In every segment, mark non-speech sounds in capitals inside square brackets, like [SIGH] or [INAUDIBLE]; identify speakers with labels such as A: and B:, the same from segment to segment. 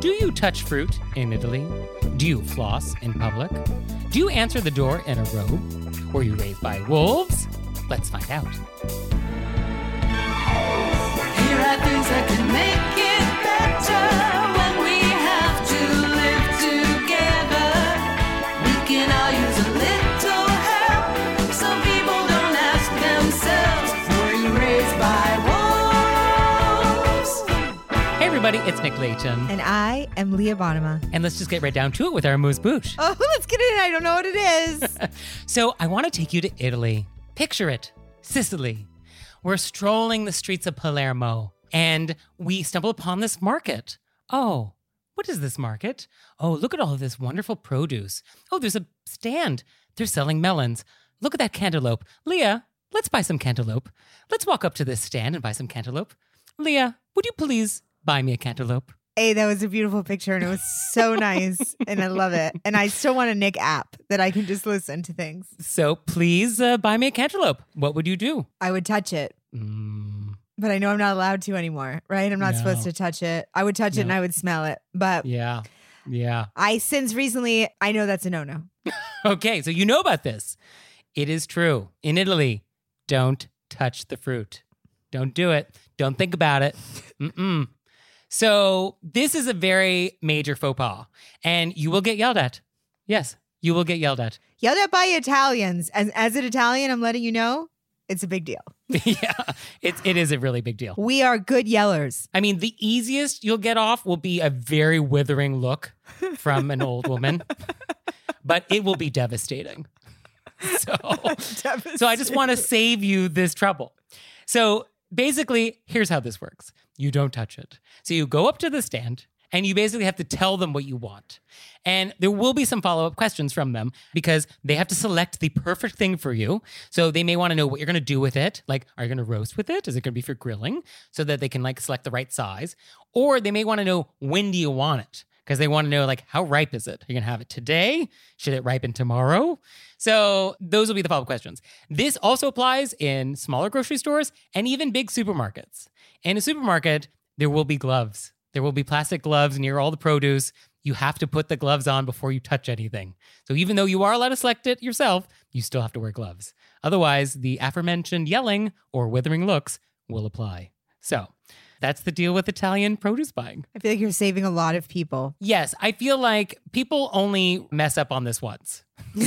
A: Do you touch fruit in Italy? Do you floss in public? Do you answer the door in a robe? Were you raised by wolves? Let's find out.
B: Here are things that can make it better
A: everybody, it's Nick Leighton.
C: And I am Leah Bonnema.
A: And let's just get right down to it with our amuse-bouche.
C: Oh, [LAUGHS] let's get in. I don't know what it is. [LAUGHS]
A: So I want to take you to Italy. Picture it Sicily. We're strolling the streets of Palermo and we stumble upon this market. Oh, what is this market? Oh, look at all of this wonderful produce. Oh, there's a stand. They're selling melons. Look at that cantaloupe. Leah, let's buy some cantaloupe. Let's walk up to this stand and buy some cantaloupe. Leah, would you please buy me a cantaloupe?
C: hey, that was a beautiful picture and it was so [LAUGHS] nice. and I love it. And I still want a Nick app that I can just listen to things.
A: So please uh, buy me a cantaloupe. What would you do?
C: I would touch it.
A: Mm,
C: But I know I'm not allowed to anymore, right? I'm not supposed to touch it. I would touch it and I would smell it. But
A: yeah. Yeah.
C: I, since recently, I know that's a no no. [LAUGHS]
A: Okay, so you know about this. It is true. In Italy, don't touch the fruit. Don't do it. Don't think about it. Mm-mm. So, this is a very major faux pas, and you will get yelled at. Yes, you will get yelled at.
C: Yelled at by Italians. As, as an Italian, I'm letting you know it's a big deal. [LAUGHS]
A: yeah, it's, it is a really big deal.
C: We are good yellers.
A: I mean, the easiest you'll get off will be a very withering look from an old woman, [LAUGHS] but it will be devastating. [LAUGHS] So, so I just want to save you this trouble. So basically, here's how this works you don't touch it. So you go up to the stand and you basically have to tell them what you want. And there will be some follow up questions from them because they have to select the perfect thing for you. So they may want to know what you're going to do with it. Like, are you going to roast with it? Is it going to be for grilling? So that they can like select the right size. Or they may want to know when do you want it? Because they want to know like how ripe is it? Are you gonna have it today? Should it ripen tomorrow? So those will be the follow-up questions. This also applies in smaller grocery stores and even big supermarkets. In a supermarket, there will be gloves. There will be plastic gloves near all the produce. You have to put the gloves on before you touch anything. So even though you are allowed to select it yourself, you still have to wear gloves. Otherwise, the aforementioned yelling or withering looks will apply. So that's the deal with Italian produce buying.
C: I feel like you're saving a lot of people.
A: Yes, I feel like people only mess up on this once. [LAUGHS]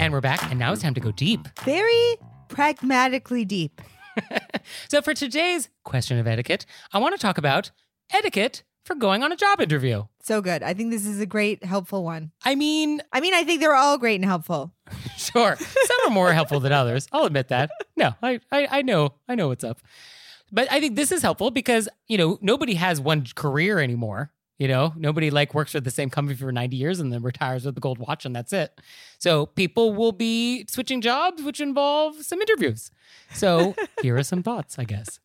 A: And we're back, and now it's time to go deep.
C: Very pragmatically deep. [LAUGHS]
A: So, for today's question of etiquette, I want to talk about etiquette for going on a job interview.
C: So good. I think this is a great, helpful one.
A: I mean,
C: I mean, I think they're all great and helpful. [LAUGHS]
A: sure, some are more helpful than others. I'll admit that. No, I, I, I know, I know what's up. But I think this is helpful because, you know, nobody has one career anymore. You know, nobody like works for the same company for 90 years and then retires with the gold watch and that's it. So people will be switching jobs, which involve some interviews. So here are some thoughts, I guess.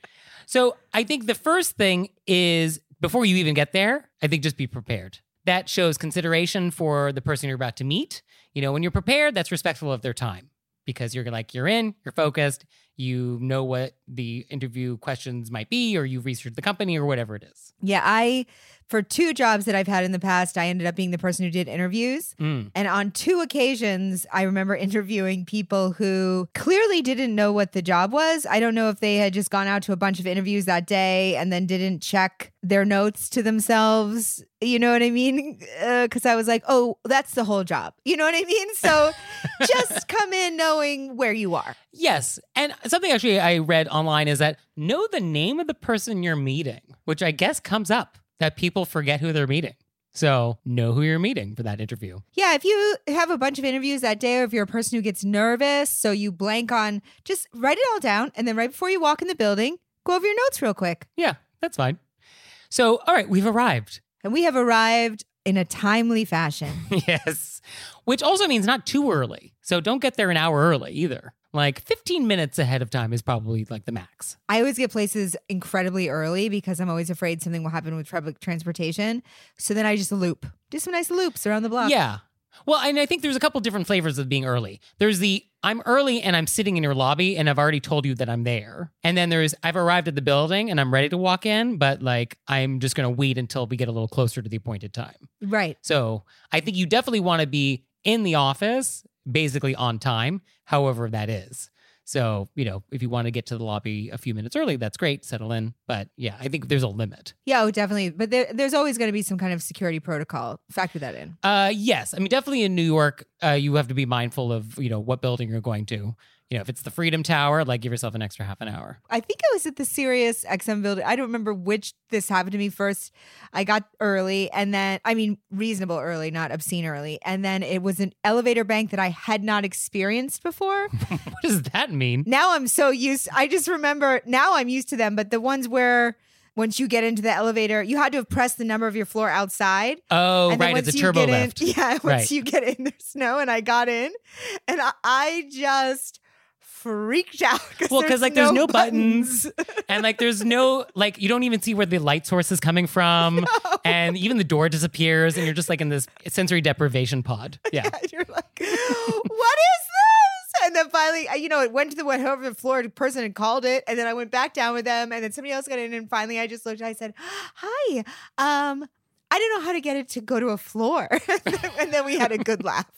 A: So I think the first thing is before you even get there, I think just be prepared. That shows consideration for the person you're about to meet. You know, when you're prepared, that's respectful of their time because you're like, you're in, you're focused, you know what the interview questions might be, or you've researched the company or whatever it is.
C: Yeah, I for two jobs that I've had in the past, I ended up being the person who did interviews.
A: Mm.
C: And on two occasions, I remember interviewing people who clearly didn't know what the job was. I don't know if they had just gone out to a bunch of interviews that day and then didn't check their notes to themselves. You know what I mean? Because I was like, oh, that's the whole job. You know what I mean? So [LAUGHS] just come in knowing where you are.
A: Yes. And something actually I read online is that know the name of the person you're meeting, which I guess comes up that people forget who they're meeting. So know who you're meeting for that interview.
C: Yeah, if you have a bunch of interviews that day, or if you're a person who gets nervous, so you blank on, just write it all down. And then right before you walk in the building, go over your notes real quick.
A: Yeah, that's fine. So, all right, we've arrived.
C: And we have arrived in a timely fashion. [LAUGHS]
A: yes. Which also means not too early. So don't get there an hour early either. Like 15 minutes ahead of time is probably like the max.
C: I always get places incredibly early because I'm always afraid something will happen with public transportation. So then I just loop, do some nice loops around the block.
A: Yeah. Well, and I think there's a couple different flavors of being early. There's the I'm early and I'm sitting in your lobby and I've already told you that I'm there. And then there's I've arrived at the building and I'm ready to walk in, but like I'm just going to wait until we get a little closer to the appointed time.
C: Right.
A: So I think you definitely want to be in the office, basically on time, however that is. So, you know, if you want to get to the lobby a few minutes early, that's great, settle in. But yeah, I think there's a limit.
C: Yeah, oh, definitely. But there, there's always going to be some kind of security protocol. Factor that in.
A: Uh, yes. I mean, definitely in New York, uh, you have to be mindful of, you know, what building you're going to. You know, if it's the Freedom Tower, like give yourself an extra half an hour.
C: I think I was at the Sirius XM building. I don't remember which this happened to me first. I got early and then, I mean, reasonable early, not obscene early. And then it was an elevator bank that I had not experienced before. [LAUGHS]
A: what does that mean?
C: now I'm so used. I just remember now I'm used to them, but the ones where once you get into the elevator, you had to have pressed the number of your floor outside.
A: Oh,
C: and then
A: right.
C: once
A: It's a
C: you
A: turbo
C: get
A: lift.
C: In, [LAUGHS] yeah, once
A: Right.
C: you get in, there's snow, and I got in, and I, I just freaked out.
A: Well, because like, there's no
C: buttons.
A: and like, there's no, like, you don't even see where the light source is coming from. [LAUGHS] And even the door disappears. And you're just like in this sensory deprivation pod. [LAUGHS] Yeah.
C: And you're like, what is this? And then finally, you know, it went to the whatever the floor person had called it, and then I went back down with them, and then somebody else got in, and finally, I just looked. and I said, "Hi, um, I didn't know how to get it to go to a floor," [LAUGHS] and then we had a good laugh.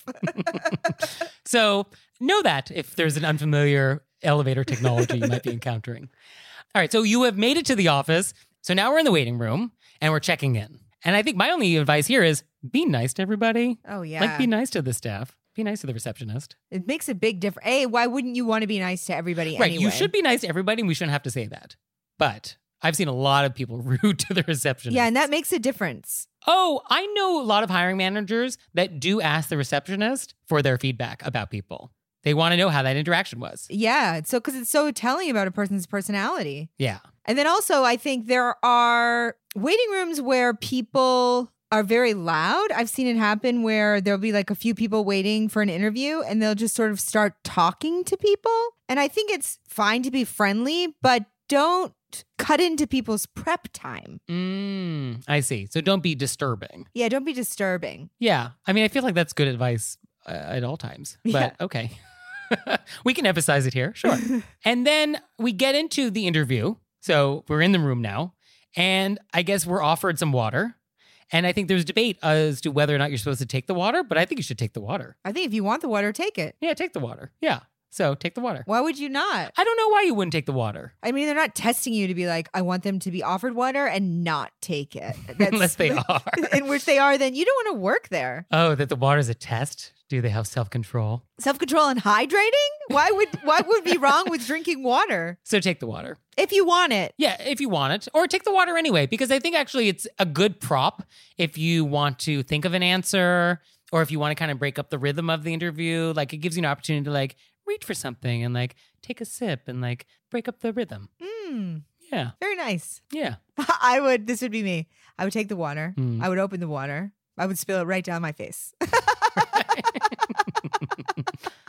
A: So know that if there's an unfamiliar elevator technology you might be [LAUGHS] encountering. All right, so you have made it to the office. So now we're in the waiting room and we're checking in. And I think my only advice here is be nice to everybody.
C: oh yeah,
A: Like be nice to the staff. Be nice to the receptionist.
C: it makes a big difference. Hey, why wouldn't you want to be nice to everybody?
A: Right.
C: anyway?
A: You should be nice to everybody and we shouldn't have to say that. But I've seen a lot of people [LAUGHS] rude to the receptionist.
C: Yeah, and that makes a difference.
A: Oh, I know a lot of hiring managers that do ask the receptionist for their feedback about people. They want to know how that interaction was.
C: Yeah, so because it's so telling about a person's personality.
A: Yeah.
C: And then also, I think there are waiting rooms where people are very loud. I've seen it happen where there'll be like a few people waiting for an interview and they'll just sort of start talking to people. And I think it's fine to be friendly, but don't cut into people's prep time.
A: Mm, I see. So don't be disturbing.
C: Yeah, don't be disturbing.
A: Yeah. I mean, I feel like that's good advice uh, at all times. But
C: Yeah.
A: okay. [LAUGHS] we can emphasize it here. Sure. [LAUGHS] and then we get into the interview. So we're in the room now. And I guess we're offered some water. And I think there's debate as to whether or not you're supposed to take the water, but I think you should take the water.
C: I think if you want the water, take it.
A: Yeah, take the water. Yeah. So take the water.
C: Why would you not?
A: I don't know why you wouldn't take the water.
C: I mean, they're not testing you to be like, I want them to be offered water and not take it. That's- [LAUGHS]
A: Unless they are.
C: in which they are, then you don't want to work there.
A: Oh, that the water is a test? Do they have self control?
C: Self control and hydrating? Why would what would be wrong with drinking water [LAUGHS]
A: So take the water.
C: if you want it?
A: Yeah, if you want it, or take the water anyway, because I think actually it's a good prop if you want to think of an answer or if you want to kind of break up the rhythm of the interview. Like it gives you an opportunity to like reach for something and like take a sip and like break up the rhythm.
C: Mm.
A: Yeah.
C: Very nice.
A: Yeah. [LAUGHS]
C: I would, this would be me. I would take the water.
A: Mm.
C: I would open the water. I would spill it right down my face. [LAUGHS] [LAUGHS]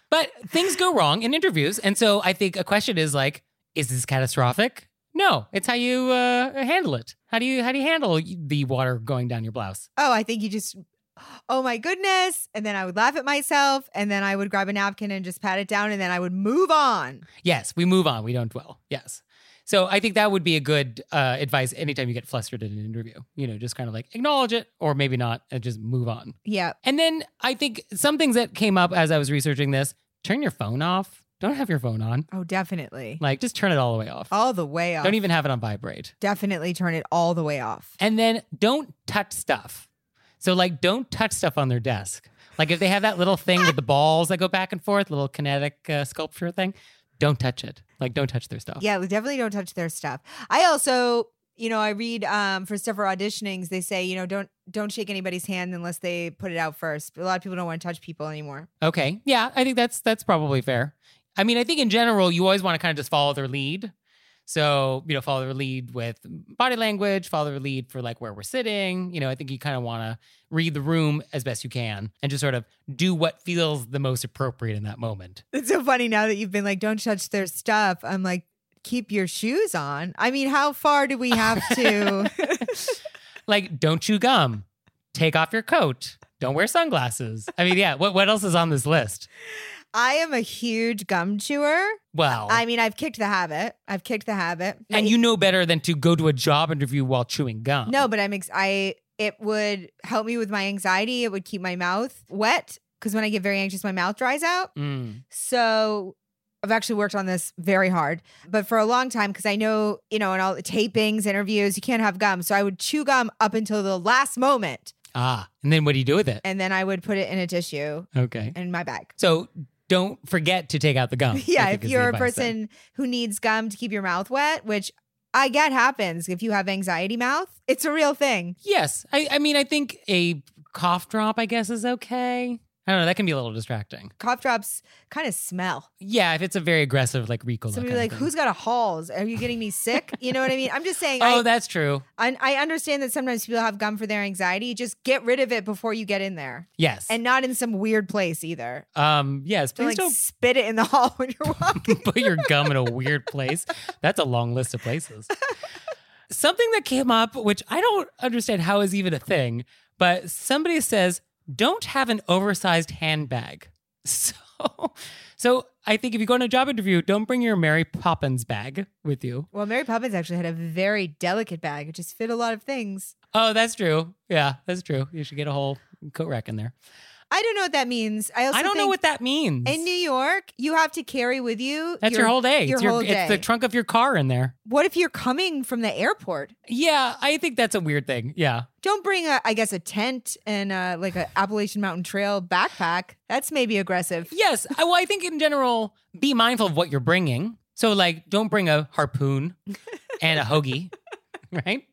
A: But things go wrong in interviews. And so I think a question is like, is this catastrophic? No, it's how you uh, handle it. How do you how do you handle the water going down your blouse?
C: oh, I think you just, [GASPS] oh my goodness. And then I would laugh at myself. And then I would grab a napkin and just pat it down. And then I would move on.
A: Yes, we move on. We don't dwell. Yes. So I think that would be a good uh, advice anytime you get flustered in an interview. You know, just kind of like acknowledge it or maybe not and just move on.
C: Yeah.
A: And then I think some things that came up as I was researching this turn your phone off. Don't have your phone on.
C: Oh, definitely.
A: Like, just turn it all the way off.
C: All the way off.
A: Don't even have it on vibrate.
C: definitely turn it all the way off.
A: And then don't touch stuff. So, like, don't touch stuff on their desk. Like, if they have that little thing with the [LAUGHS] balls that go back and forth, little kinetic uh, sculpture thing, don't touch it. Like, don't touch their stuff.
C: Yeah, we definitely don't touch their stuff. I also, you know, I read um, for stuff for auditionings. They say, you know, don't don't shake anybody's hand unless they put it out first. A lot of people don't want to touch people anymore.
A: Okay. Yeah, I think that's that's probably fair. I mean, I think in general, you always want to kind of just follow their lead. So, you know, follow their lead with body language, follow their lead for like where we're sitting. You know, I think you kind of want to read the room as best you can and just sort of do what feels the most appropriate in that moment.
C: It's so funny now that you've been like, don't touch their stuff. I'm like, keep your shoes on. I mean, how far do we have to? [LAUGHS]
A: Like, don't chew gum, take off your coat, don't wear sunglasses. I mean, yeah, what, what else is on this list?
C: I am a huge gum chewer.
A: Well,
C: I mean, I've kicked the habit. I've kicked the habit.
A: and you know better than to go to a job interview while chewing gum.
C: No, but I'm ex- I it would help me with my anxiety. It would keep my mouth wet because when I get very anxious, my mouth dries out.
A: Mm.
C: So I've actually worked on this very hard, but for a long time because I know you know in all the tapings, interviews, you can't have gum. So I would chew gum up until the last moment,
A: Ah, and then what do you do with it?
C: and then I would put it in a tissue
A: Okay.
C: in my bag.
A: So don't forget to take out the gum. [LAUGHS]
C: Yeah, if you're a person who needs gum to keep your mouth wet, which I get happens if you have anxiety mouth, it's a real thing.
A: Yes. I, I mean, I think a cough drop, I guess, is okay. I don't know. That can be a little distracting.
C: Cough drops kind of smell.
A: Yeah, if it's a very aggressive, like recall.
C: Somebody like, who's got a Halls? Are you getting me sick? You know what I mean? I'm just saying. [LAUGHS]
A: Oh,
C: I,
A: that's true.
C: I, I understand that sometimes people have gum for their anxiety. Just get rid of it before you get in there,
A: Yes.
C: and not in some weird place either.
A: um, yes. Please
C: like
A: don't
C: spit it in the [LAUGHS] hall when you're walking. [LAUGHS]
A: put your gum in a weird place. That's a long list of places. Something that came up, which I don't understand how is even a thing, but somebody says, don't have an oversized handbag. [LAUGHS] So, so I think if you go on a job interview, don't bring your Mary Poppins bag with you.
C: well, Mary Poppins actually had a very delicate bag. It just fit a lot of things.
A: Oh, that's true. Yeah, that's true. You should get a whole coat rack in there.
C: I don't know what that means. I also
A: I don't know what that means.
C: in New York you have to carry with you.
A: that's your, whole day.
C: Your
A: it's, your,
C: whole
A: it's
C: day.
A: the trunk of your car in there.
C: what if you're coming from the airport?
A: Yeah, I think that's a weird thing. Yeah.
C: Don't bring a, I guess, a tent and uh, like a Appalachian Mountain Trail backpack. That's maybe aggressive.
A: Yes. I, well, I think in general, be mindful of what you're bringing. So, like, don't bring a harpoon and a hoagie, [LAUGHS] right?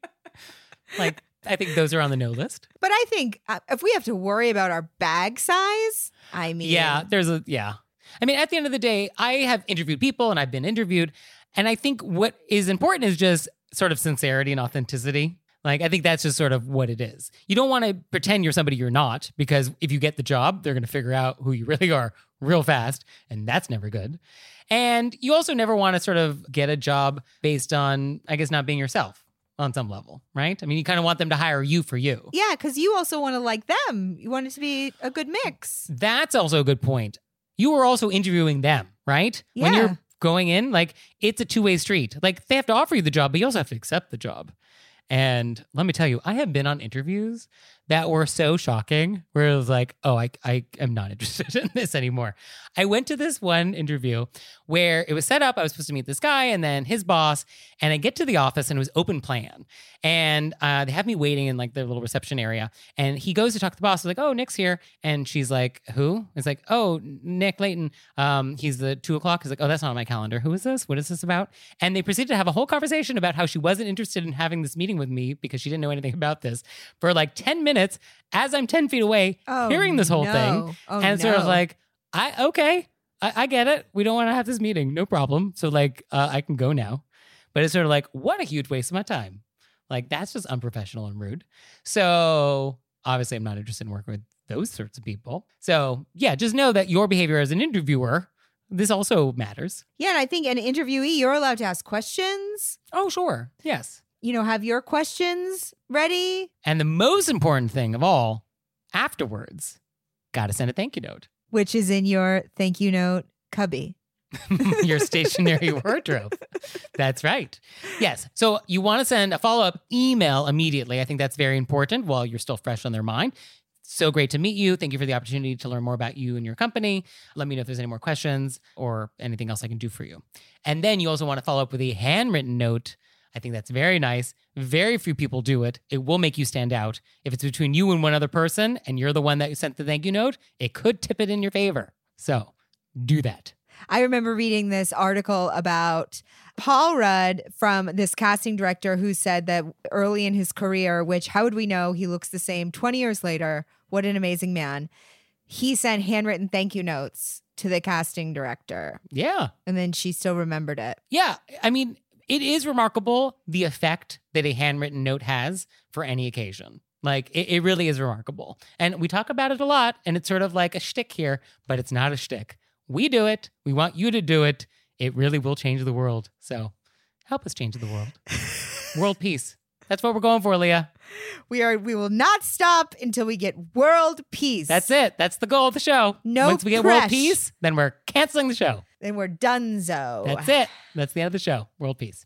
A: Like, I think those are on the no list.
C: But I think uh, if we have to worry about our bag size, I mean,
A: Yeah, there's a, yeah. I mean, at the end of the day, I have interviewed people and I've been interviewed. And I think what is important is just sort of sincerity and authenticity. Like, I think that's just sort of what it is. You don't want to pretend you're somebody you're not, because if you get the job, they're going to figure out who you really are real fast. And that's never good. And you also never want to sort of get a job based on, I guess, not being yourself on some level, right? I mean, you kind of want them to hire you for you.
C: yeah, because you also want to like them. You want it to be a good mix.
A: That's also a good point. You are also interviewing them, right? When you're going in, like it's a two way street. Like they have to offer you the job, but you also have to accept the job. And let me tell you, I have been on interviews that were so shocking where it was like, oh, I, I am not [LAUGHS] interested in this anymore. I went to this one interview where it was set up. I was supposed to meet this guy and then his boss. And I get to the office and it was open plan. And uh, they have me waiting in like the little reception area. And he goes to talk to the boss. He's like, oh, Nick's here. And she's like, who? It's like, oh, Nick Leighton. Um, he's the two o'clock. He's like, oh, that's not on my calendar. Who is this? What is this about? And they proceeded to have a whole conversation about how she wasn't interested in having this meeting with me because she didn't know anything about this for like 10 minutes as I'm 10 feet away
C: Oh,
A: hearing this whole
C: no.
A: thing.
C: Oh,
A: and sort of
C: no.
A: like, I, okay, I, I get it. We don't want to have this meeting. No problem. So like, uh, I can go now. But it's sort of like, what a huge waste of my time. Like, that's just unprofessional and rude. So, obviously, I'm not interested in working with those sorts of people. So, yeah, just know that your behavior as an interviewer, this also matters.
C: Yeah, and I think an interviewee, you're allowed to ask questions.
A: Oh, sure. Yes.
C: You know, have your questions ready.
A: And the most important thing of all, afterwards, got to send a thank you note.
C: which is in your thank you note cubby. [LAUGHS]
A: your [LAUGHS] stationary wardrobe. That's right. Yes. So you want to send a follow up email immediately. I think that's very important while you're still fresh on their mind. So great to meet you. Thank you for the opportunity to learn more about you and your company. Let me know if there's any more questions or anything else I can do for you. And then you also want to follow up with a handwritten note. I think that's very nice. Very few people do it. It will make you stand out. If it's between you and one other person and you're the one that sent the thank you note, it could tip it in your favor. So do that.
C: I remember reading this article about Paul Rudd from this casting director who said that early in his career, which how would we know he looks the same 20 years later? What an amazing man. He sent handwritten thank you notes to the casting director,
A: Yeah.
C: and then she still remembered it.
A: Yeah, I mean, it is remarkable the effect that a handwritten note has for any occasion. Like, it, it really is remarkable. And we talk about it a lot, and it's sort of like a shtick here, but it's not a shtick. We do it. We want you to do it. It really will change the world. So help us change the world. [LAUGHS] world peace. That's what we're going for, Leah.
C: We are we will not stop until we get world peace.
A: That's it. That's the goal of the show.
C: No
A: Once we get world peace, then we're canceling the show.
C: Then we're donezo.
A: That's it. That's the end of the show. World peace.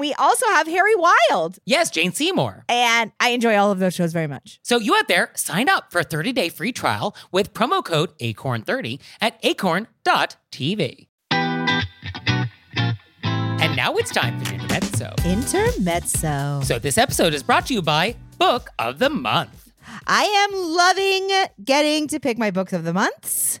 C: we also have Harry Wild.
A: yes, Jane Seymour.
C: And I enjoy all of those shows very much.
A: So you out there, sign up for a 30-day free trial with promo code ACORN30 at acorn.tv. And now it's time for Intermezzo.
C: Intermezzo.
A: So this episode is brought to you by Book of the Month.
C: I am loving getting to pick my books of the months.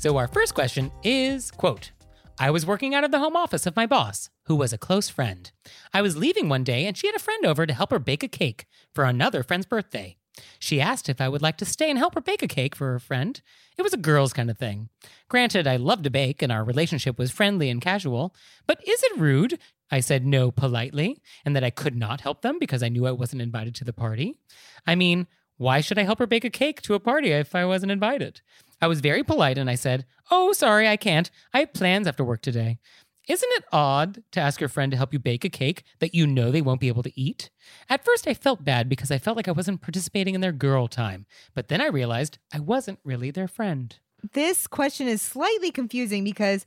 A: So our first question is, quote, I was working out of the home office of my boss, who was a close friend. I was leaving one day and she had a friend over to help her bake a cake for another friend's birthday. She asked if I would like to stay and help her bake a cake for her friend. It was a girls' kind of thing. Granted, I love to bake and our relationship was friendly and casual, but is it rude? I said no politely, and that I could not help them because I knew I wasn't invited to the party. I mean, why should I help her bake a cake to a party if I wasn't invited? I was very polite and I said, Oh, sorry, I can't. I have plans after work today. Isn't it odd to ask your friend to help you bake a cake that you know they won't be able to eat? At first, I felt bad because I felt like I wasn't participating in their girl time, but then I realized I wasn't really their friend.
C: This question is slightly confusing because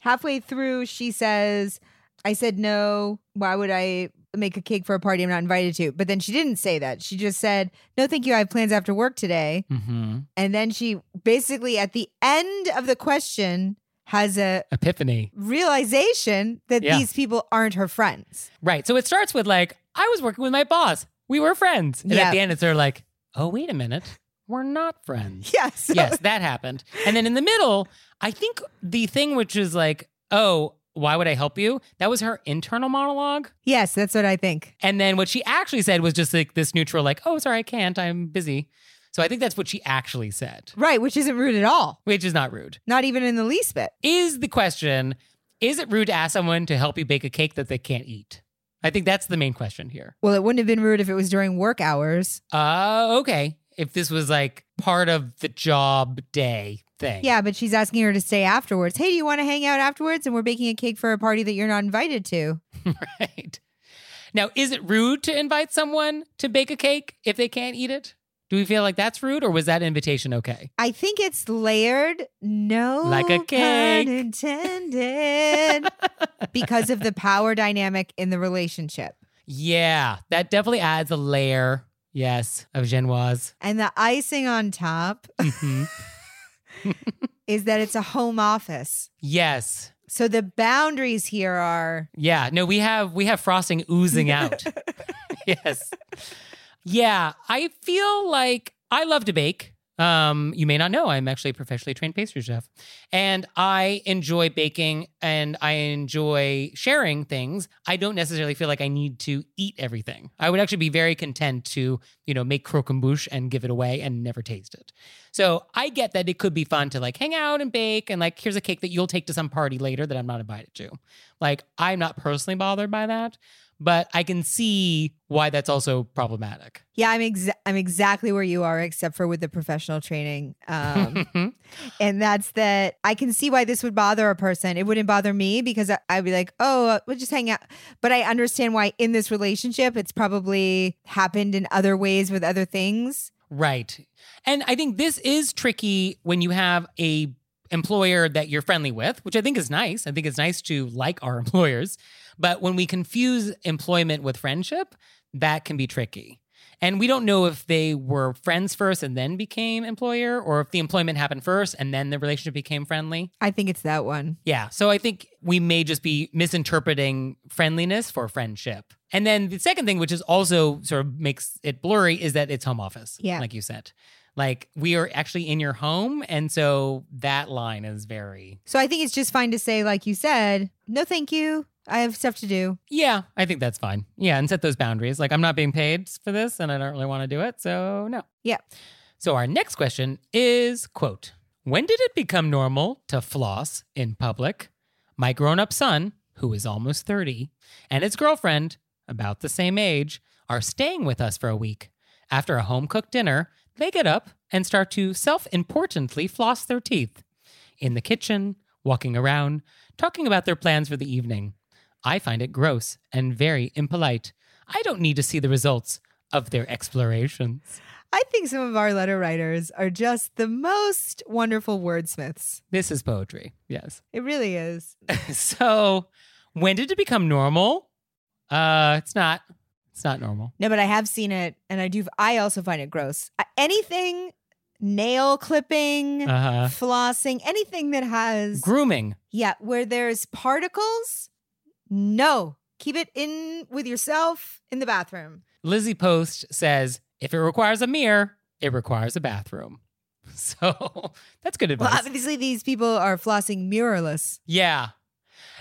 C: halfway through, she says, I said no. Why would I make a cake for a party I'm not invited to? But then she didn't say that. She just said, No, thank you. I have plans after work today.
A: Mm-hmm.
C: And then she basically, at the end of the question, has a
A: Epiphany.
C: realization that
A: Yeah.
C: these people aren't her friends.
A: Right. So it starts with like, I was working with my boss. We were friends. And
C: Yeah.
A: at the end, it's sort of like, oh, wait a minute. We're not friends. [LAUGHS]
C: Yes.
A: yes, that happened. And then in the middle, I think the thing which is like, oh, why would I help you? That was her internal monologue.
C: Yes, that's what I think.
A: And then what she actually said was just like this neutral, like, oh, sorry, I can't. I'm busy. So I think that's what she actually said,
C: Right, which isn't rude at all.
A: which is not rude.
C: Not even in the least bit.
A: Is the question, is it rude to ask someone to help you bake a cake that they can't eat? I think that's the main question here.
C: Well, it wouldn't have been rude if it was during work hours.
A: Uh, okay. If this was like part of the job day thing.
C: Yeah, but she's asking her to stay afterwards. Hey, do you want to hang out afterwards? And we're baking a cake for a party that you're not invited to. [LAUGHS]
A: right. Now, is it rude to invite someone to bake a cake if they can't eat it? Do we feel like that's rude or was that invitation okay?
C: I think it's layered. No,
A: Like a cake.
C: intended. [LAUGHS] because of the power dynamic in the relationship.
A: Yeah, that definitely adds a layer, yes, of Genoise.
C: And the icing on top
A: Mhm. [LAUGHS] [LAUGHS]
C: is that it's a home office.
A: yes.
C: So the boundaries here are
A: Yeah, no, we have we have frosting oozing out. [LAUGHS] [LAUGHS] yes. Yeah, I feel like I love to bake. Um, you may not know I'm actually a professionally trained pastry chef, and I enjoy baking and I enjoy sharing things. I don't necessarily feel like I need to eat everything. I would actually be very content to, you know, make croquembouche and give it away and never taste it. So I get that it could be fun to like hang out and bake and like here's a cake that you'll take to some party later that I'm not invited to. Like I'm not personally bothered by that, but I can see why that's also problematic.
C: yeah, I'm exa- I'm exactly where you are, except for with the professional training. Um, [LAUGHS] and that's that I can see why this would bother a person. It wouldn't bother me because I, I'd be like, oh, uh, we'll just hang out. But I understand why in this relationship, it's probably happened in other ways with other things.
A: Right. And I think this is tricky when you have a employer that you're friendly with, which I think is nice. I think it's nice to like our [LAUGHS] employers. But when we confuse employment with friendship, that can be tricky. And we don't know if they were friends first and then became employer or if the employment happened first and then the relationship became friendly.
C: I think it's that one.
A: Yeah. So I think we may just be misinterpreting friendliness for friendship. And then the second thing, which is also sort of makes it blurry, is that it's home office.
C: Yeah.
A: Like you said. Like we are actually in your home. And so that line is very,
C: So I think it's just fine to say, like you said, no, thank you. I have stuff to do.
A: yeah, I think that's fine. Yeah. And set those boundaries. Like I'm not being paid for this and I don't really want to do it. So no.
C: Yeah.
A: So our next question is quote, when did it become normal to floss in public? My grown up son, who is almost 30, and his girlfriend, about the same age, are staying with us for a week. After a home cooked dinner, they get up and start to self importantly floss their teeth. In the kitchen, walking around, talking about their plans for the evening. I find it gross and very impolite. I don't need to see the results of their explorations.
C: I think some of our letter writers are just the most wonderful wordsmiths.
A: This is poetry, yes.
C: It really is. [LAUGHS]
A: so, when did it become normal? Uh, it's not. It's not normal.
C: No, but I have seen it, and I do. I also find it gross. Anything nail clipping,
A: Uh huh.
C: flossing, anything that has
A: Grooming.
C: yeah, where there's particles. No, keep it in with yourself in the bathroom.
A: Lizzie Post says, if it requires a mirror, it requires a bathroom. [LAUGHS] So that's good
C: Well,
A: advice.
C: obviously these people are flossing mirrorless.
A: yeah.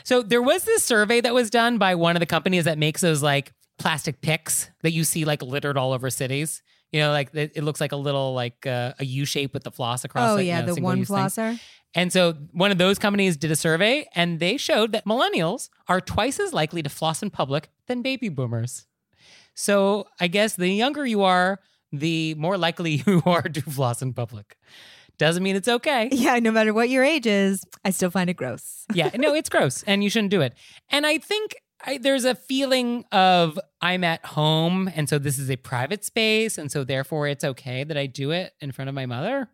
A: So there was this survey that was done by one of the companies that makes those like plastic picks that you see like littered all over cities. You know, like it, it looks like a little like uh, a U shape with the floss across.
C: Oh
A: it, you
C: yeah,
A: know,
C: the one
A: single-use thing. And so one of those companies did a survey and they showed that millennials are twice as likely to floss in public than baby boomers. So I guess the younger you are, the more likely [LAUGHS] you are to floss in public. Doesn't mean it's okay.
C: Yeah, no matter what your age is, I still find it gross. [LAUGHS]
A: Yeah, no, it's gross and you shouldn't do it. And I think I, there's a feeling of I'm at home and so this is a private space and so therefore it's okay that I do it in front of my mother.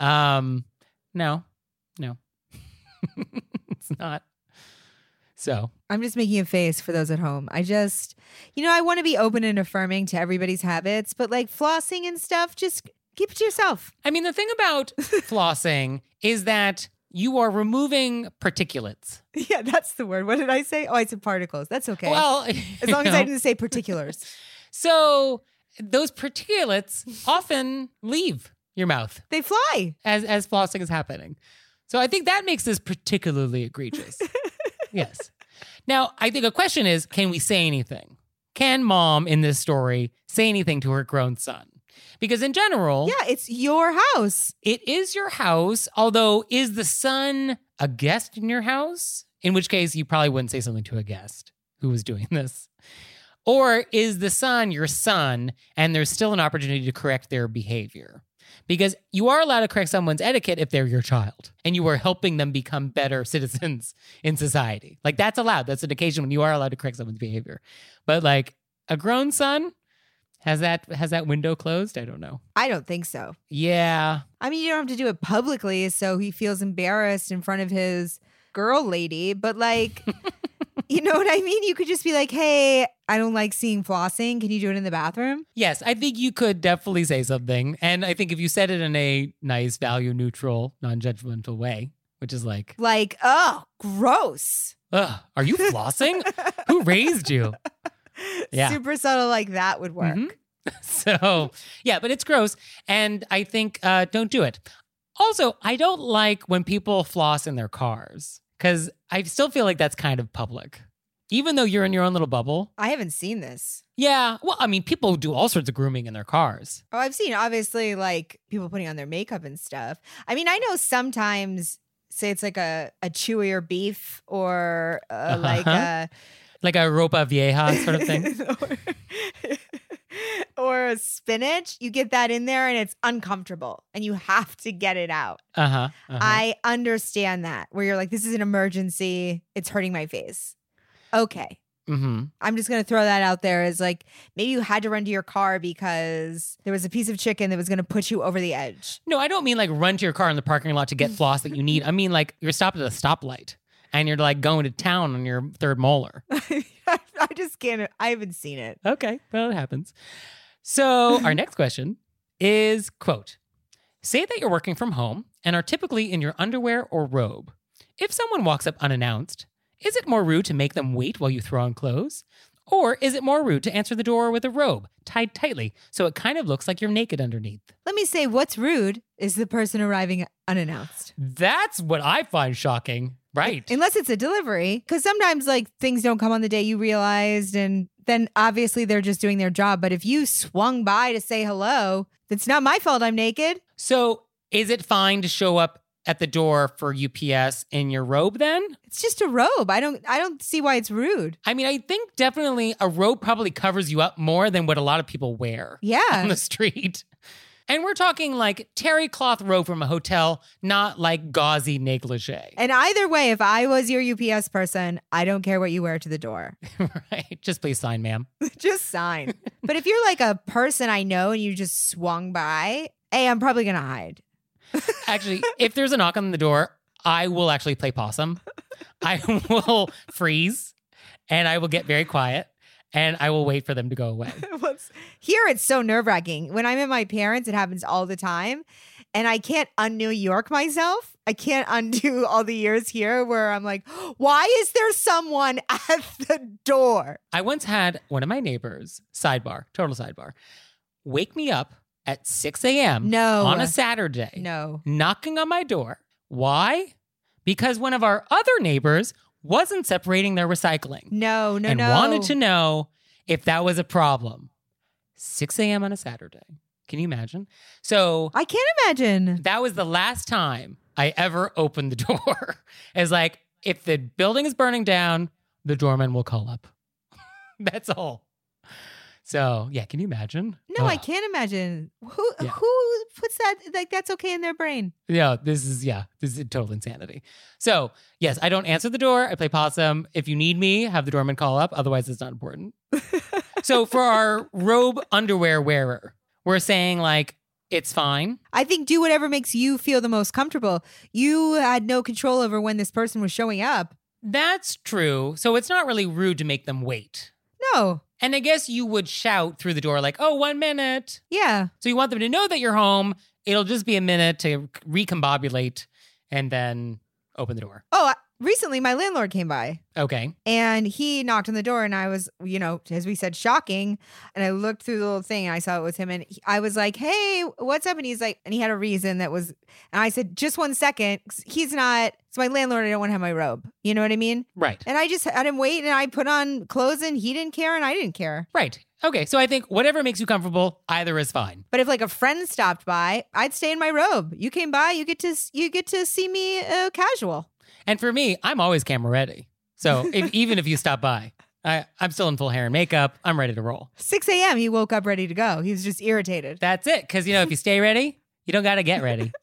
A: Um, no, no, [LAUGHS] it's not. So
C: I'm just making a face for those at home. I just, you know, I want to be open and affirming to everybody's habits, but like flossing and stuff, just keep it to yourself.
A: I mean, the thing about [LAUGHS] flossing is that you are removing particulates. [LAUGHS]
C: Yeah, that's the word. What did I say? Oh, I said particles. That's okay.
A: Well,
C: as long as I didn't say particulars.
A: So those particulates often leave your mouth
C: They fly.
A: as as flossing is happening. So I think that makes this particularly egregious. [LAUGHS] yes. Now, I think a question is can we say anything? Can mom in this story say anything to her grown son? Because in general,
C: Yeah, it's your house.
A: it is your house, although is the son a guest in your house? In which case you probably wouldn't say something to a guest who was doing this. Or is the son your son and there's still an opportunity to correct their behavior? Because you are allowed to correct someone's etiquette if they're your child and you are helping them become better [LAUGHS] citizens in society. Like that's allowed. That's an occasion when you are allowed to correct someone's behavior. But like a grown son, has that has that window closed? I don't know.
C: I don't think so.
A: Yeah.
C: I mean, you don't have to do it publicly so he feels embarrassed in front of his girl lady, but like, [LAUGHS] you know what I mean? You could just be like, hey, I don't like seeing flossing. Can you do it in the bathroom?
A: Yes, I think you could definitely say something. And I think if you said it in a nice, value neutral, non judgmental way, which is like,
C: Like, oh, gross.
A: ugh, are you flossing? Who raised you? [LAUGHS] Yeah.
C: Super subtle like that would work.
A: Mhm. [LAUGHS] So, yeah, but it's gross. And I think uh, don't do it. Also, I don't like when people floss in their cars because I still feel like that's kind of public. Even though you're in your own little bubble.
C: I haven't seen this.
A: Yeah. Well, I mean, people do all sorts of grooming in their cars.
C: Oh, I've seen obviously like people putting on their makeup and stuff. I mean, I know sometimes say it's like a, a chewier beef or uh, like
A: Uh-huh.
C: a
A: Like a ropa vieja sort of thing. [LAUGHS] [LAUGHS]
C: or a spinach, you get that in there and it's uncomfortable and you have to get it out.
A: Uh huh. uh-huh.
C: I understand that where you're like, this is an emergency. It's hurting my face. Okay.
A: hmm
C: I'm just going to throw that out there as like maybe you had to run to your car because there was a piece of chicken that was going to put you over the edge.
A: No, I don't mean like run to your car in the parking lot to get [LAUGHS] floss that you need. I mean like you're stopped at a stoplight and you're like going to town on your third molar. [LAUGHS] [LAUGHS]
C: I just can't. I haven't seen it.
A: Okay, well it happens. So our next question is quote, say that you're working from home and are typically in your underwear or robe. If someone walks up unannounced, is it more rude to make them wait while you throw on clothes? Or is it more rude to answer the door with a robe tied tightly so it kind of looks like you're naked underneath?
C: Let me say, what's rude is the person arriving unannounced.
A: That's what I find shocking. Right.
C: Unless it's a delivery, because sometimes like things don't come on the day you realized, and then obviously they're just doing their job. But if you swung by to say hello, it's not my fault I'm naked.
A: So, is it fine to show up at the door for UPS in your robe then?
C: It's just a robe. I don't. I don't see why it's rude.
A: I mean, I think definitely a robe probably covers you up more than what a lot of people wear
C: Yeah.
A: on the [LAUGHS] street. And we're talking like terry cloth robe from a hotel, not like gauzy negligee.
C: And either way, if I was your UPS person, I don't care what you wear to the door. [LAUGHS]
A: right. Just please sign, ma'am. [LAUGHS]
C: just sign. [LAUGHS] but if you're like a person I know and you just swung by, hey, I'm probably gonna hide.
A: Actually, if there's a knock on the door, I will actually play possum. I will freeze and I will get very quiet and I will wait for them to go away. [LAUGHS]
C: Here it's so nerve wracking. When I'm at my parents, it happens all the time. And I can't un-New York myself. I can't undo [LAUGHS] all the years here where I'm like, [GASPS] why is there someone [LAUGHS] at the door?
A: I once had one of my neighbors, sidebar, total sidebar, wake me up at 6 a.m.
C: No.
A: on a Saturday,
C: No.
A: knocking on my door. Why? Because one of our other neighbors wasn't separating their recycling
C: No, no,
A: and
C: no.
A: wanted to know if that was a problem. 6 a.m. on a Saturday. Can you imagine? So
C: I can't imagine.
A: that was the last time I ever opened the [LAUGHS] door. it's like, if the building is burning down, the doorman will call up. [LAUGHS] That's all. So yeah, can you imagine?
C: No, I can't imagine. Who
A: Yeah.
C: who puts that like that's okay in their brain?
A: Yeah, this is yeah, this is total insanity. So yes, I don't answer the door. I play possum. If you need me, have the doorman call up. Otherwise, it's not important. [LAUGHS] so for our robe underwear wearer, we're saying like it's fine.
C: I think do whatever makes you feel the most comfortable. You had no control over when this person was showing up.
A: That's true. So it's not really rude to make them wait.
C: No.
A: And I guess you would shout through the door like, "Oh, one minute."
C: Yeah.
A: So you want them to know that you're home. It'll just be a minute to recombobulate and then open the door.
C: Oh, recently my landlord came by
A: Okay.
C: and he knocked on the door and I was, you know, as we said, shocking. And I looked through the little thing and I saw it was him and he- I was like, "Hey, what's up?" And he's like, and he had a reason that was, and I said, "Just one second. He's not. It's my landlord. I don't want to have my robe. You know what I mean?"
A: Right.
C: And I just had him wait and I put on clothes and he didn't care and I didn't care.
A: Right. Okay. So I think whatever makes you comfortable, either is fine.
C: But if like a friend stopped by, I'd stay in my robe. You came by, you get to you get to see me uh, casual.
A: And for me, I'm always camera ready. So if, [LAUGHS] even if you stop by, I, I'm still in full hair and makeup. I'm ready to roll.
C: 6 a.m. He woke up ready to go. He was just irritated.
A: That's it. Because, you know, if you stay ready, you don't got to get ready. [LAUGHS]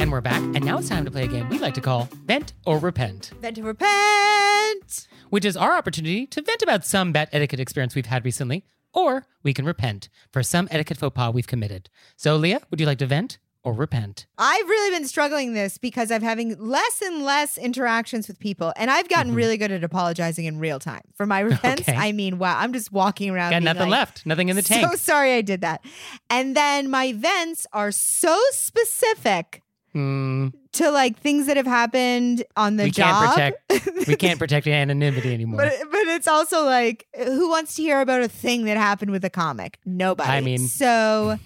A: And we're back, and now it's time to play a game we like to call Vent or Repent,
C: Vent or repent.
A: which is our opportunity to vent about some bad etiquette experience we've had recently, or we can repent for some etiquette faux pas we've committed. So, Leah, would you like to vent or repent?
C: I've really been struggling this because I'm having less and less interactions with people, and I've gotten really good at apologizing in real time. For my [LAUGHS] repents,
A: Mm-hmm. Okay.
C: I mean, wow, I'm just walking around.
A: Got nothing
C: like,
A: left, nothing in the tank.
C: So sorry I did that. And then my vents are so specific
A: Hmm,
C: to like things that have happened on the
A: we
C: job.
A: can't protect. we [LAUGHS] can't protect anonymity anymore.
C: But but it's also like who wants to hear about a thing that happened with a comic? Nobody.
A: I mean-
C: so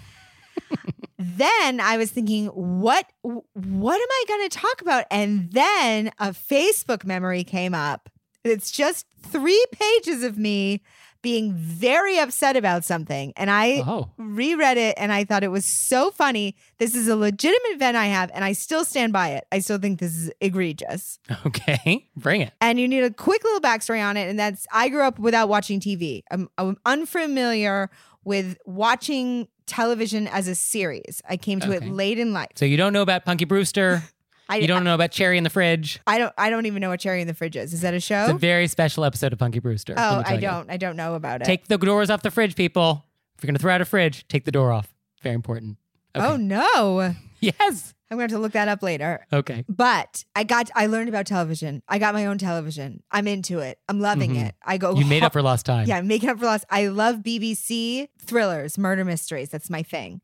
C: then I was thinking, what what am I going to talk about? And then a Facebook memory came up. It's just three pages of me being very upset about something, and I
A: oh,
C: reread it and I thought it was so funny. This is a legitimate event I have, and I still stand by it. I still think this is egregious. [LAUGHS]
A: okay, bring it.
C: And you need a quick little backstory on it. And that's I grew up without watching TV. I'm, I'm unfamiliar with watching television as a series. I came to
A: Okay.
C: it late in life.
A: So you don't know about Punky Brewster. [LAUGHS]
C: I,
A: you don't know about Cherie in the Fridge.
C: I don't. I don't even know what Cherie in the Fridge is. Is that a show?
A: It's a very special episode of Punky Brewster.
C: oh, I don't. I don't know about it.
A: Take the doors off the fridge, people. If you're gonna throw out a fridge, take the door off. Very important. Oh, okay.
C: Oh no! [LAUGHS]
A: yes.
C: I'm going to have to look that up later.
A: Okay.
C: But I got. I learned about television. I got my own television. I'm into it. I'm loving
A: Mhm.
C: it. I go.
A: You made up for lost time.
C: Yeah, I'm making up for lost. I love BBC thrillers, murder mysteries. That's my thing.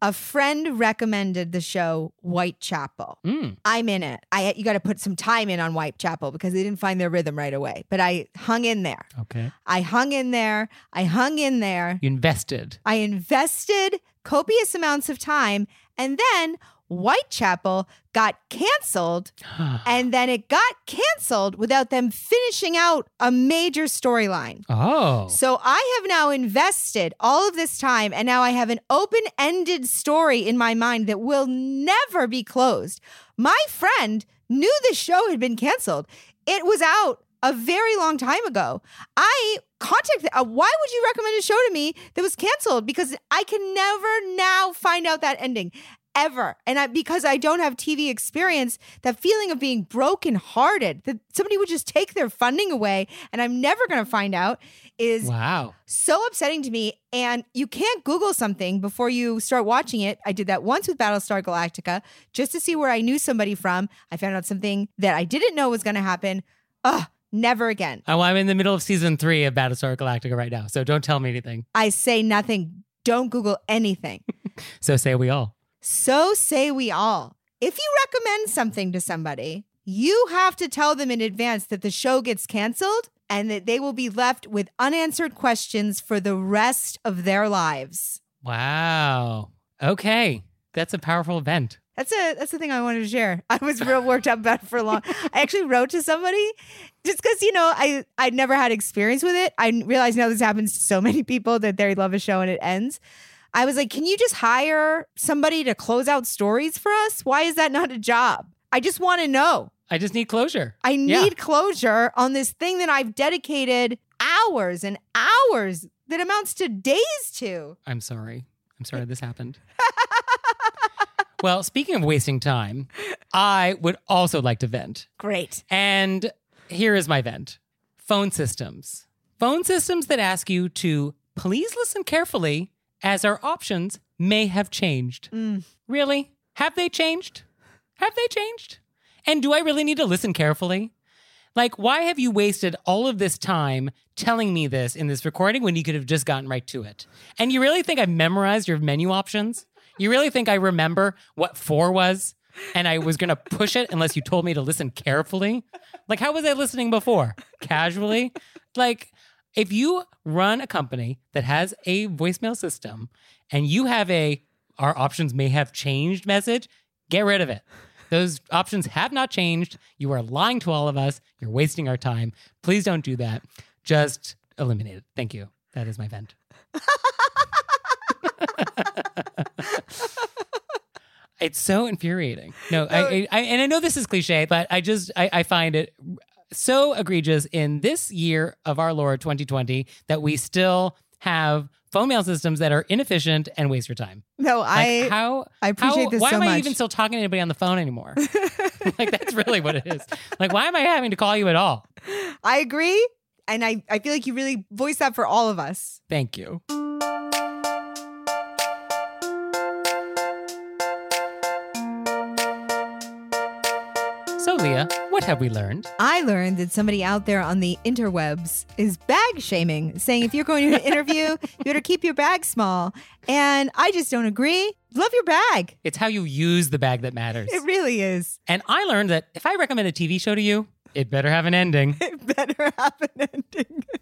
C: A friend recommended the show Whitechapel.
A: Mm.
C: I'm in it. I you got to put some time in on Whitechapel because they didn't find their rhythm right away. But I hung in there.
A: Okay.
C: I hung in there. I hung in there.
A: You invested.
C: I invested copious amounts of time, and then Whitechapel got canceled [GASPS] and then it got canceled without them finishing out a major storyline.
A: oh.
C: So I have now invested all of this time, and now I have an open ended story in my mind that will never be closed. My friend knew the show had been canceled, it was out a very long time ago. I contacted, uh, why would you recommend a show to me that was canceled? Because I can never now find out that ending. Ever. And I, because I don't have TV experience, that feeling of being brokenhearted, that somebody would just take their funding away and I'm never going to find out is
A: Wow.
C: so upsetting to me. And you can't Google something before you start watching it. I did that once with Battlestar Galactica just to see where I knew somebody from. I found out something that I didn't know was going to happen. Ugh, never again.
A: Oh, I'm in the middle of season three of Battlestar Galactica right now, so don't tell me anything.
C: I say nothing. Don't Google anything. [LAUGHS]
A: So say we all.
C: So say we all. If you recommend something to somebody, you have to tell them in advance that the show gets canceled and that they will be left with unanswered questions for the rest of their lives.
A: Wow. Okay. That's a powerful event.
C: That's a that's the thing I wanted to share. I was real worked up about it for a long. I actually wrote to somebody just because you know I I'd never had experience with it. I realize now this happens to so many people that they love a show and it ends. I was like, can you just hire somebody to close out stories for us? Why is that not a job? I just want to know.
A: I just need closure.
C: I
A: Yeah.
C: need closure on this thing that I've dedicated hours and hours that amounts to days to.
A: I'm sorry. I'm sorry this happened. [LAUGHS] well, speaking of wasting time, I would also like to vent.
C: Great.
A: And here is my vent phone systems. Phone systems that ask you to please listen carefully as our options may have changed. Mm. Really? Have they changed? Have they changed? And do I really need to listen carefully? Like, why have you wasted all of this time telling me this in this recording when you could have just gotten right to it? And you really think I memorized your menu options? You really think I remember what four was and I was going to push it unless you told me to listen carefully? Like, how was I listening before? Casually? Like, if you run a company that has a voicemail system and you have a our options may have changed message, get rid of it. Those options have not changed. You are lying to all of us. You're wasting our time. Please don't do that. Just eliminate it. Thank you. That is my vent. [LAUGHS] it's so infuriating. No, I, I, I and I know this is cliche, but I just I, I find it so egregious in this year of our Lord 2020 that we still have phone mail systems that are inefficient and waste your time.
C: No,
A: Like
C: I
A: how
C: I appreciate
A: how-
C: this
A: Why
C: so
A: am I even still talking to anybody on the phone anymore? [LAUGHS] like that's really what it is. Like why am I having to call you at all?
C: I agree. And I, I feel like you really voiced that for all of us.
A: Thank you. So Leah, what have we learned?
C: I learned that somebody out there on the interwebs is bag shaming, saying if you're going to an interview, [LAUGHS] you better keep your bag small. And I just don't agree. Love your bag.
A: It's how you use the bag that matters.
C: It really is.
A: And I learned that if I recommend a TV show to you, it better have an ending. [LAUGHS]
C: It better have an ending. [LAUGHS]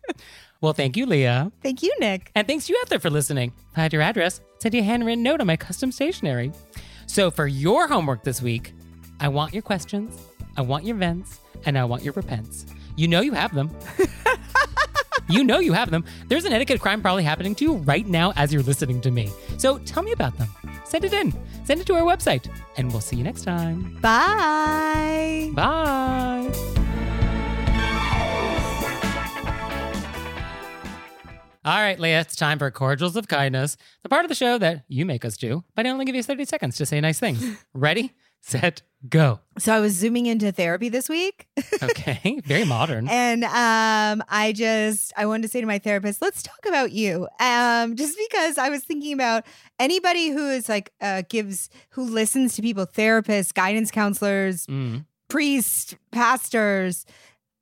A: Well, thank you, Leah.
C: Thank you, Nick.
A: And thanks to you out there for listening. If I had your address, send you a handwritten note on my custom stationery. So for your homework this week, I want your questions, I want your vents, and I want your repents. You know you have them. [LAUGHS] you know you have them. There's an etiquette crime probably happening to you right now as you're listening to me. So tell me about them. Send it in. Send it to our website. And we'll see you next time.
C: Bye.
A: Bye. All right, Leah, it's time for Cordials of Kindness, the part of the show that you make us do, but I only give you 30 seconds to say nice things. [LAUGHS] Ready, set, go.
C: So I was zooming into therapy this week. [LAUGHS]
A: Okay, very modern.
C: And um, I just I wanted to say to my therapist, let's talk about you. Um, just because I was thinking about anybody who is like uh, gives who listens to people, therapists, guidance counselors,
A: Mm.
C: priests, pastors.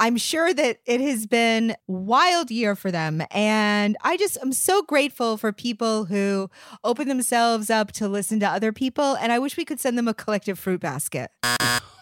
C: I'm sure that it has been wild year for them. And I just am so grateful for people who open themselves up to listen to other people. And I wish we could send them a collective fruit basket.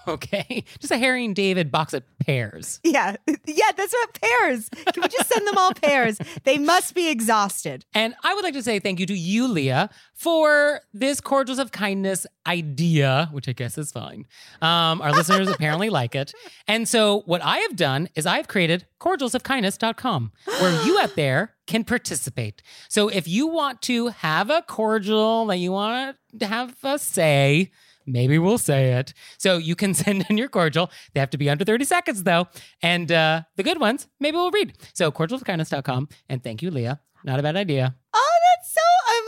C: [LAUGHS]
A: Okay, just a Harry and David box of pears. [LAUGHS]
C: Yeah. Yeah, that's what pears. Can we just send them all pears? They must be exhausted.
A: And I would like to say thank you to you, Leah, for this Cordials of Kindness idea, which I guess is fine. Um, our listeners apparently like it. And so, what I have done is I've created cordialsofkindness.com, where you out there can participate. So, if you want to have a cordial that you want to have a say, Maybe we'll say it. So you can [LAUGHS] send in your cordial. They have to be under 30 seconds, though. And uh, the good ones, maybe we'll read. So cordialofkindness.com. And thank you, Leah. Not a bad idea.
C: Oh, that's so. I'm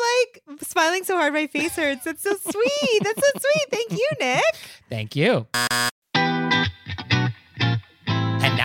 C: like smiling so hard my face hurts. That's so sweet. That's so sweet. Thank you, Nick. [LAUGHS]
A: Thank you.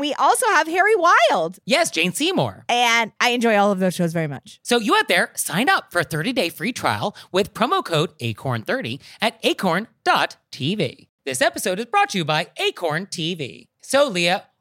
C: we also have Harry Wild.
A: yes, Jane Seymour.
C: And I enjoy all of those shows very much.
A: So you out there, sign up for a 30-day free trial with promo code ACORN30 at acorn.tv. This episode is brought to you by Acorn TV. So Leah,